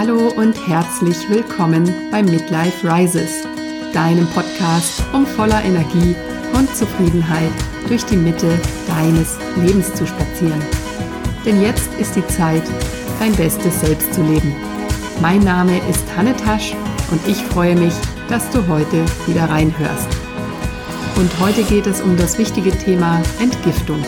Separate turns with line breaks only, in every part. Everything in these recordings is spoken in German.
Hallo und herzlich willkommen bei Midlife Rises, deinem Podcast, um voller Energie und Zufriedenheit durch die Mitte deines Lebens zu spazieren. Denn jetzt ist die Zeit, dein bestes Selbst zu leben. Mein Name ist Hanne Tasch und ich freue mich, dass du heute wieder reinhörst. Und heute geht es um das wichtige Thema Entgiftung.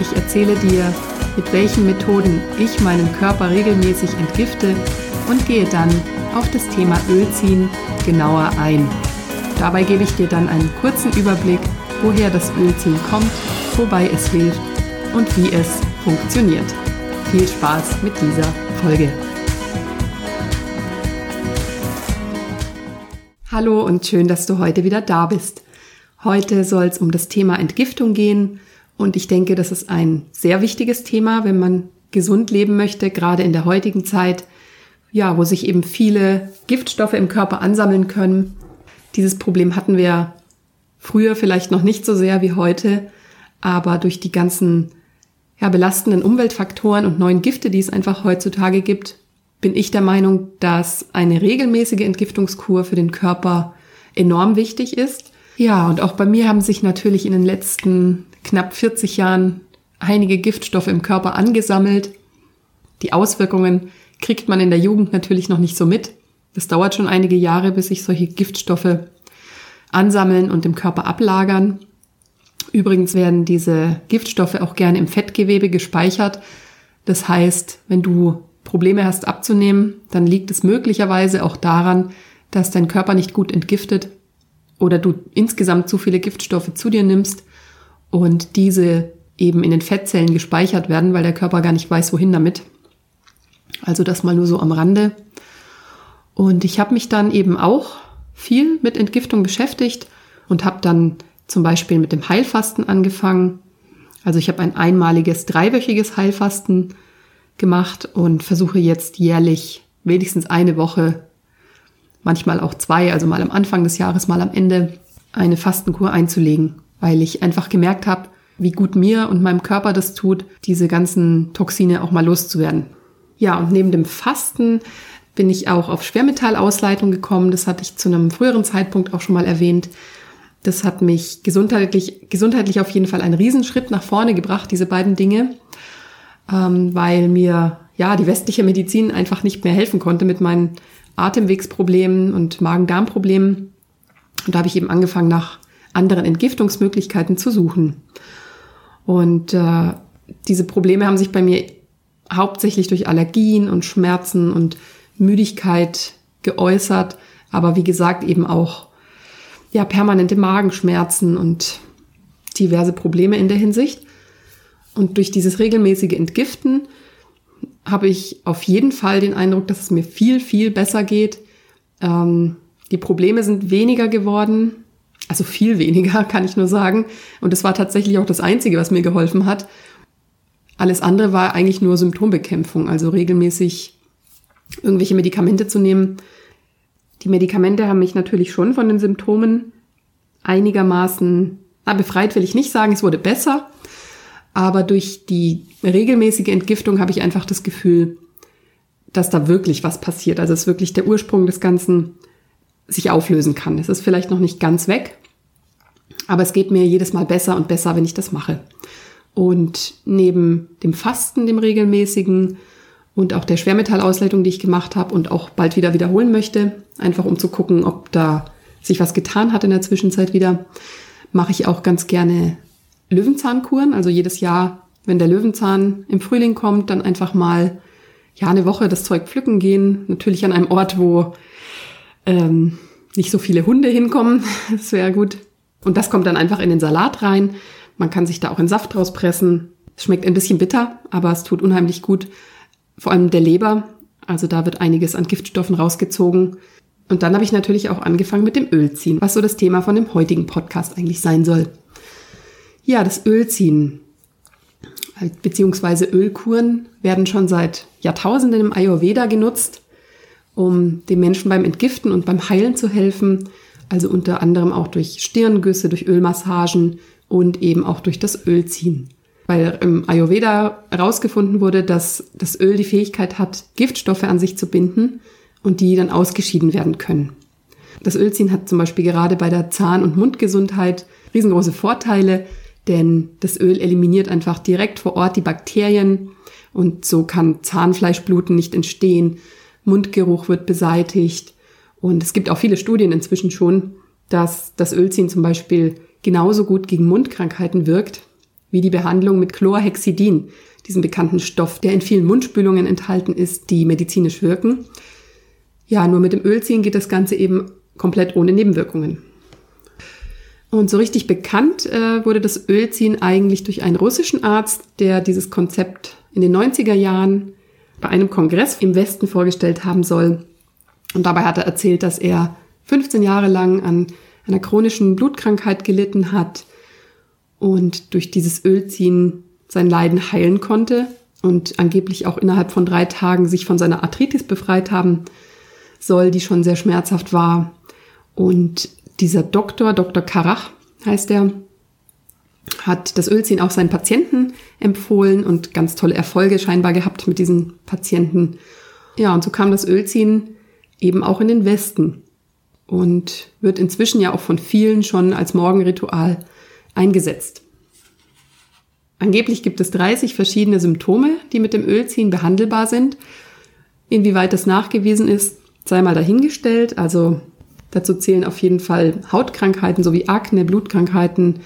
Ich erzähle dir, mit welchen Methoden ich meinen Körper regelmäßig entgifte und gehe dann auf das Thema Ölziehen genauer ein. Dabei gebe ich dir dann einen kurzen Überblick, woher das Ölziehen kommt, wobei es hilft und wie es funktioniert. Viel Spaß mit dieser Folge. Hallo und schön, dass du heute wieder da bist. Heute soll es um das Thema Entgiftung gehen und ich denke, das ist ein sehr wichtiges Thema, wenn man gesund leben möchte, gerade in der heutigen Zeit, ja, wo sich eben viele Giftstoffe im Körper ansammeln können. Dieses Problem hatten wir früher vielleicht noch nicht so sehr wie heute, aber durch die ganzen ja, belastenden Umweltfaktoren und neuen Gifte, die es einfach heutzutage gibt, bin ich der Meinung, dass eine regelmäßige Entgiftungskur für den Körper enorm wichtig ist. Ja, und auch bei mir haben sich natürlich in den letzten knapp 40 Jahren einige Giftstoffe im Körper angesammelt. Die Auswirkungen kriegt man in der Jugend natürlich noch nicht so mit. Das dauert schon einige Jahre, bis sich solche Giftstoffe ansammeln und im Körper ablagern. Übrigens werden diese Giftstoffe auch gerne im Fettgewebe gespeichert. Das heißt, wenn du Probleme hast abzunehmen, dann liegt es möglicherweise auch daran, dass dein Körper nicht gut entgiftet oder du insgesamt zu viele Giftstoffe zu dir nimmst und diese eben in den Fettzellen gespeichert werden, weil der Körper gar nicht weiß, wohin damit. Also das mal nur so am Rande. Und ich habe mich dann eben auch viel mit Entgiftung beschäftigt und habe dann zum Beispiel mit dem Heilfasten angefangen. Also ich habe ein einmaliges dreiwöchiges Heilfasten gemacht und versuche jetzt jährlich wenigstens eine Woche, manchmal auch zwei, also mal am Anfang des Jahres, mal am Ende, eine Fastenkur einzulegen, weil ich einfach gemerkt habe, wie gut mir und meinem Körper das tut, diese ganzen Toxine auch mal loszuwerden. Ja, und neben dem Fasten bin ich auch auf Schwermetallausleitung gekommen. Das hatte ich zu einem früheren Zeitpunkt auch schon mal erwähnt. Das hat mich gesundheitlich, gesundheitlich auf jeden Fall einen Riesenschritt nach vorne gebracht, diese beiden Dinge, ähm, weil mir ja die westliche Medizin einfach nicht mehr helfen konnte mit meinen Atemwegsproblemen und Magen-Darm-Problemen. Und da habe ich eben angefangen, nach anderen Entgiftungsmöglichkeiten zu suchen. Und äh, diese Probleme haben sich bei mir hauptsächlich durch Allergien und Schmerzen und Müdigkeit geäußert, aber wie gesagt eben auch ja permanente Magenschmerzen und diverse Probleme in der Hinsicht. Und durch dieses regelmäßige Entgiften habe ich auf jeden Fall den Eindruck, dass es mir viel, viel besser geht. Ähm, die Probleme sind weniger geworden, also viel weniger, kann ich nur sagen. Und das war tatsächlich auch das Einzige, was mir geholfen hat. Alles andere war eigentlich nur Symptombekämpfung, also regelmäßig irgendwelche Medikamente zu nehmen. Die Medikamente haben mich natürlich schon von den Symptomen einigermaßen, na, befreit will ich nicht sagen, es wurde besser, aber durch die regelmäßige Entgiftung habe ich einfach das Gefühl, dass da wirklich was passiert. Also es wirklich der Ursprung des Ganzen sich auflösen kann. Es ist vielleicht noch nicht ganz weg, aber es geht mir jedes Mal besser und besser, wenn ich das mache. Und neben dem Fasten, dem regelmäßigen und auch der Schwermetallausleitung, die ich gemacht habe und auch bald wieder wiederholen möchte, einfach um zu gucken, ob da sich was getan hat in der Zwischenzeit wieder, mache ich auch ganz gerne Löwenzahnkuren. Also jedes Jahr, wenn der Löwenzahn im Frühling kommt, dann einfach mal ja eine Woche das Zeug pflücken gehen. Natürlich an einem Ort, wo ähm, nicht so viele Hunde hinkommen. Das wäre gut. Und das kommt dann einfach in den Salat rein. Man kann sich da auch einen Saft rauspressen. Es schmeckt ein bisschen bitter, aber es tut unheimlich gut. Vor allem der Leber. Also da wird einiges an Giftstoffen rausgezogen. Und dann habe ich natürlich auch angefangen mit dem Ölziehen, was so das Thema von dem heutigen Podcast eigentlich sein soll. Ja, das Ölziehen beziehungsweise Ölkuren werden schon seit Jahrtausenden im Ayurveda genutzt, um den Menschen beim Entgiften und beim Heilen zu helfen. Also unter anderem auch durch Stirngüsse, durch Ölmassagen, und eben auch durch das Ölziehen. weil im Ayurveda herausgefunden wurde, dass das Öl die Fähigkeit hat, Giftstoffe an sich zu binden und die dann ausgeschieden werden können. Das Ölziehen hat zum Beispiel gerade bei der Zahn- und Mundgesundheit riesengroße Vorteile, denn das Öl eliminiert einfach direkt vor Ort die Bakterien und so kann Zahnfleischbluten nicht entstehen, Mundgeruch wird beseitigt und es gibt auch viele Studien inzwischen schon, dass das Ölziehen zum Beispiel genauso gut gegen Mundkrankheiten wirkt wie die Behandlung mit Chlorhexidin, diesem bekannten Stoff, der in vielen Mundspülungen enthalten ist, die medizinisch wirken. Ja, nur mit dem Ölziehen geht das Ganze eben komplett ohne Nebenwirkungen. Und so richtig bekannt äh, wurde das Ölziehen eigentlich durch einen russischen Arzt, der dieses Konzept in den 90er Jahren bei einem Kongress im Westen vorgestellt haben soll. Und dabei hat er erzählt, dass er 15 Jahre lang an einer chronischen Blutkrankheit gelitten hat und durch dieses Ölziehen sein Leiden heilen konnte und angeblich auch innerhalb von drei Tagen sich von seiner Arthritis befreit haben soll, die schon sehr schmerzhaft war. Und dieser Doktor, Dr. Karach heißt er, hat das Ölziehen auch seinen Patienten empfohlen und ganz tolle Erfolge scheinbar gehabt mit diesen Patienten. Ja, und so kam das Ölziehen eben auch in den Westen und wird inzwischen ja auch von vielen schon als Morgenritual eingesetzt. Angeblich gibt es 30 verschiedene Symptome, die mit dem Ölziehen behandelbar sind. Inwieweit das nachgewiesen ist, sei mal dahingestellt. Also dazu zählen auf jeden Fall Hautkrankheiten sowie Akne, Blutkrankheiten,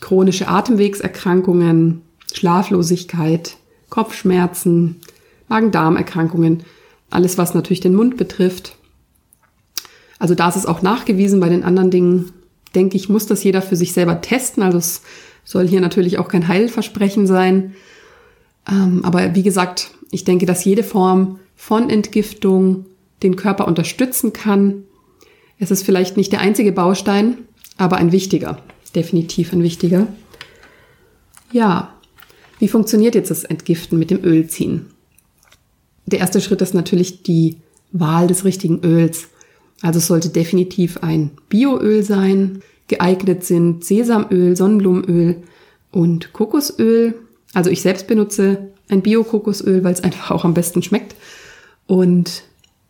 chronische Atemwegserkrankungen, Schlaflosigkeit, Kopfschmerzen, Magen-Darm-Erkrankungen, alles was natürlich den Mund betrifft. Also da ist es auch nachgewiesen. Bei den anderen Dingen, denke ich, muss das jeder für sich selber testen. Also es soll hier natürlich auch kein Heilversprechen sein. Ähm, aber wie gesagt, ich denke, dass jede Form von Entgiftung den Körper unterstützen kann. Es ist vielleicht nicht der einzige Baustein, aber ein wichtiger, definitiv ein wichtiger. Ja, wie funktioniert jetzt das Entgiften mit dem Ölziehen? Der erste Schritt ist natürlich die Wahl des richtigen Öls. Also es sollte definitiv ein Bioöl sein. Geeignet sind Sesamöl, Sonnenblumenöl und Kokosöl. Also ich selbst benutze ein Bio-Kokosöl, weil es einfach auch am besten schmeckt. Und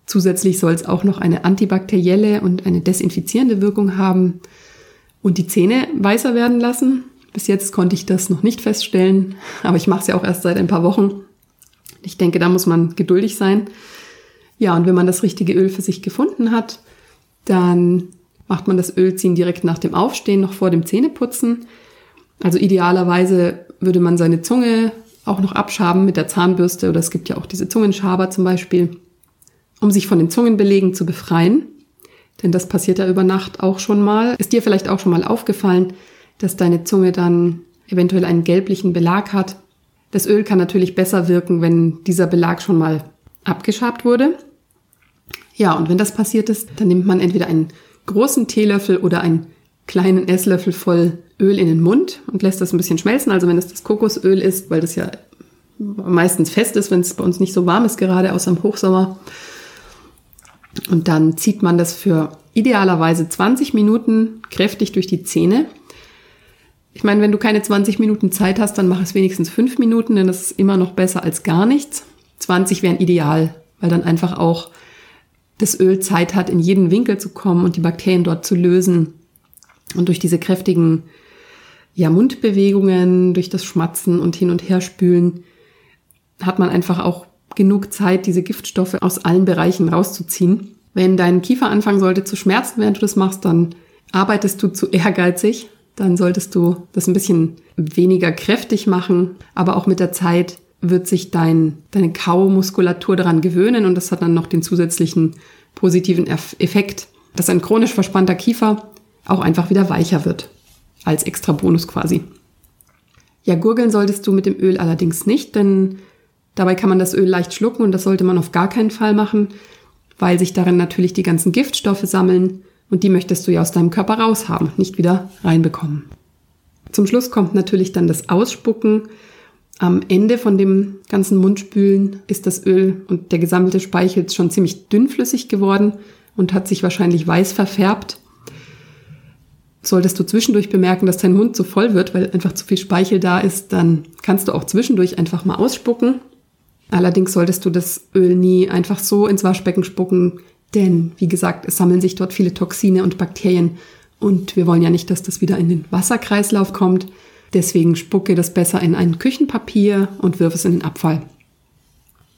zusätzlich soll es auch noch eine antibakterielle und eine desinfizierende Wirkung haben und die Zähne weißer werden lassen. Bis jetzt konnte ich das noch nicht feststellen, aber ich mache es ja auch erst seit ein paar Wochen. Ich denke, da muss man geduldig sein. Ja, und wenn man das richtige Öl für sich gefunden hat, dann macht man das Ölziehen direkt nach dem Aufstehen, noch vor dem Zähneputzen. Also idealerweise würde man seine Zunge auch noch abschaben mit der Zahnbürste oder es gibt ja auch diese Zungenschaber zum Beispiel, um sich von den Zungenbelegen zu befreien. Denn das passiert ja über Nacht auch schon mal. Ist dir vielleicht auch schon mal aufgefallen, dass deine Zunge dann eventuell einen gelblichen Belag hat? Das Öl kann natürlich besser wirken, wenn dieser Belag schon mal abgeschabt wurde. Ja, und wenn das passiert ist, dann nimmt man entweder einen großen Teelöffel oder einen kleinen Esslöffel voll Öl in den Mund und lässt das ein bisschen schmelzen. Also wenn es das Kokosöl ist, weil das ja meistens fest ist, wenn es bei uns nicht so warm ist, gerade aus dem Hochsommer. Und dann zieht man das für idealerweise 20 Minuten kräftig durch die Zähne. Ich meine, wenn du keine 20 Minuten Zeit hast, dann mach es wenigstens 5 Minuten, denn das ist immer noch besser als gar nichts. 20 wären ideal, weil dann einfach auch das Öl Zeit hat, in jeden Winkel zu kommen und die Bakterien dort zu lösen. Und durch diese kräftigen ja, Mundbewegungen, durch das Schmatzen und hin und her spülen, hat man einfach auch genug Zeit, diese Giftstoffe aus allen Bereichen rauszuziehen. Wenn dein Kiefer anfangen sollte zu schmerzen, während du das machst, dann arbeitest du zu ehrgeizig. Dann solltest du das ein bisschen weniger kräftig machen. Aber auch mit der Zeit wird sich dein, deine Kaumuskulatur daran gewöhnen und das hat dann noch den zusätzlichen positiven Effekt, dass ein chronisch verspannter Kiefer auch einfach wieder weicher wird. Als extra Bonus quasi. Ja, gurgeln solltest du mit dem Öl allerdings nicht, denn dabei kann man das Öl leicht schlucken und das sollte man auf gar keinen Fall machen, weil sich darin natürlich die ganzen Giftstoffe sammeln und die möchtest du ja aus deinem Körper raushaben, nicht wieder reinbekommen. Zum Schluss kommt natürlich dann das Ausspucken am Ende von dem ganzen Mundspülen ist das Öl und der gesammelte Speichel schon ziemlich dünnflüssig geworden und hat sich wahrscheinlich weiß verfärbt. Solltest du zwischendurch bemerken, dass dein Mund zu voll wird, weil einfach zu viel Speichel da ist, dann kannst du auch zwischendurch einfach mal ausspucken. Allerdings solltest du das Öl nie einfach so ins Waschbecken spucken, denn wie gesagt, es sammeln sich dort viele Toxine und Bakterien und wir wollen ja nicht, dass das wieder in den Wasserkreislauf kommt. Deswegen spucke das besser in ein Küchenpapier und wirf es in den Abfall.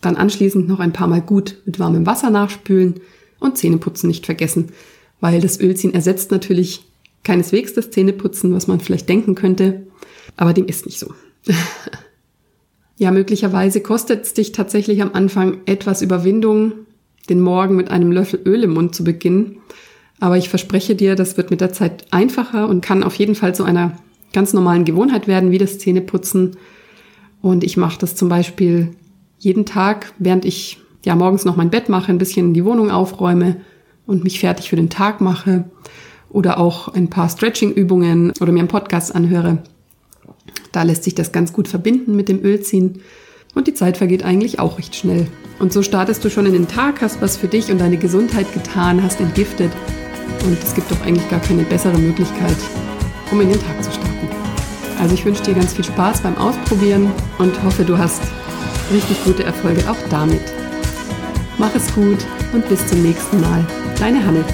Dann anschließend noch ein paar Mal gut mit warmem Wasser nachspülen und Zähneputzen nicht vergessen, weil das Ölziehen ersetzt natürlich keineswegs das Zähneputzen, was man vielleicht denken könnte, aber dem ist nicht so. ja, möglicherweise kostet es dich tatsächlich am Anfang etwas Überwindung, den Morgen mit einem Löffel Öl im Mund zu beginnen, aber ich verspreche dir, das wird mit der Zeit einfacher und kann auf jeden Fall zu einer ganz normalen Gewohnheit werden, wie das Zähneputzen. Und ich mache das zum Beispiel jeden Tag, während ich ja morgens noch mein Bett mache, ein bisschen die Wohnung aufräume und mich fertig für den Tag mache oder auch ein paar Stretching-Übungen oder mir einen Podcast anhöre. Da lässt sich das ganz gut verbinden mit dem Ölziehen und die Zeit vergeht eigentlich auch recht schnell. Und so startest du schon in den Tag, hast was für dich und deine Gesundheit getan, hast entgiftet und es gibt doch eigentlich gar keine bessere Möglichkeit, um in den Tag zu starten. Also ich wünsche dir ganz viel Spaß beim Ausprobieren und hoffe, du hast richtig gute Erfolge auch damit. Mach es gut und bis zum nächsten Mal. Deine Hanne.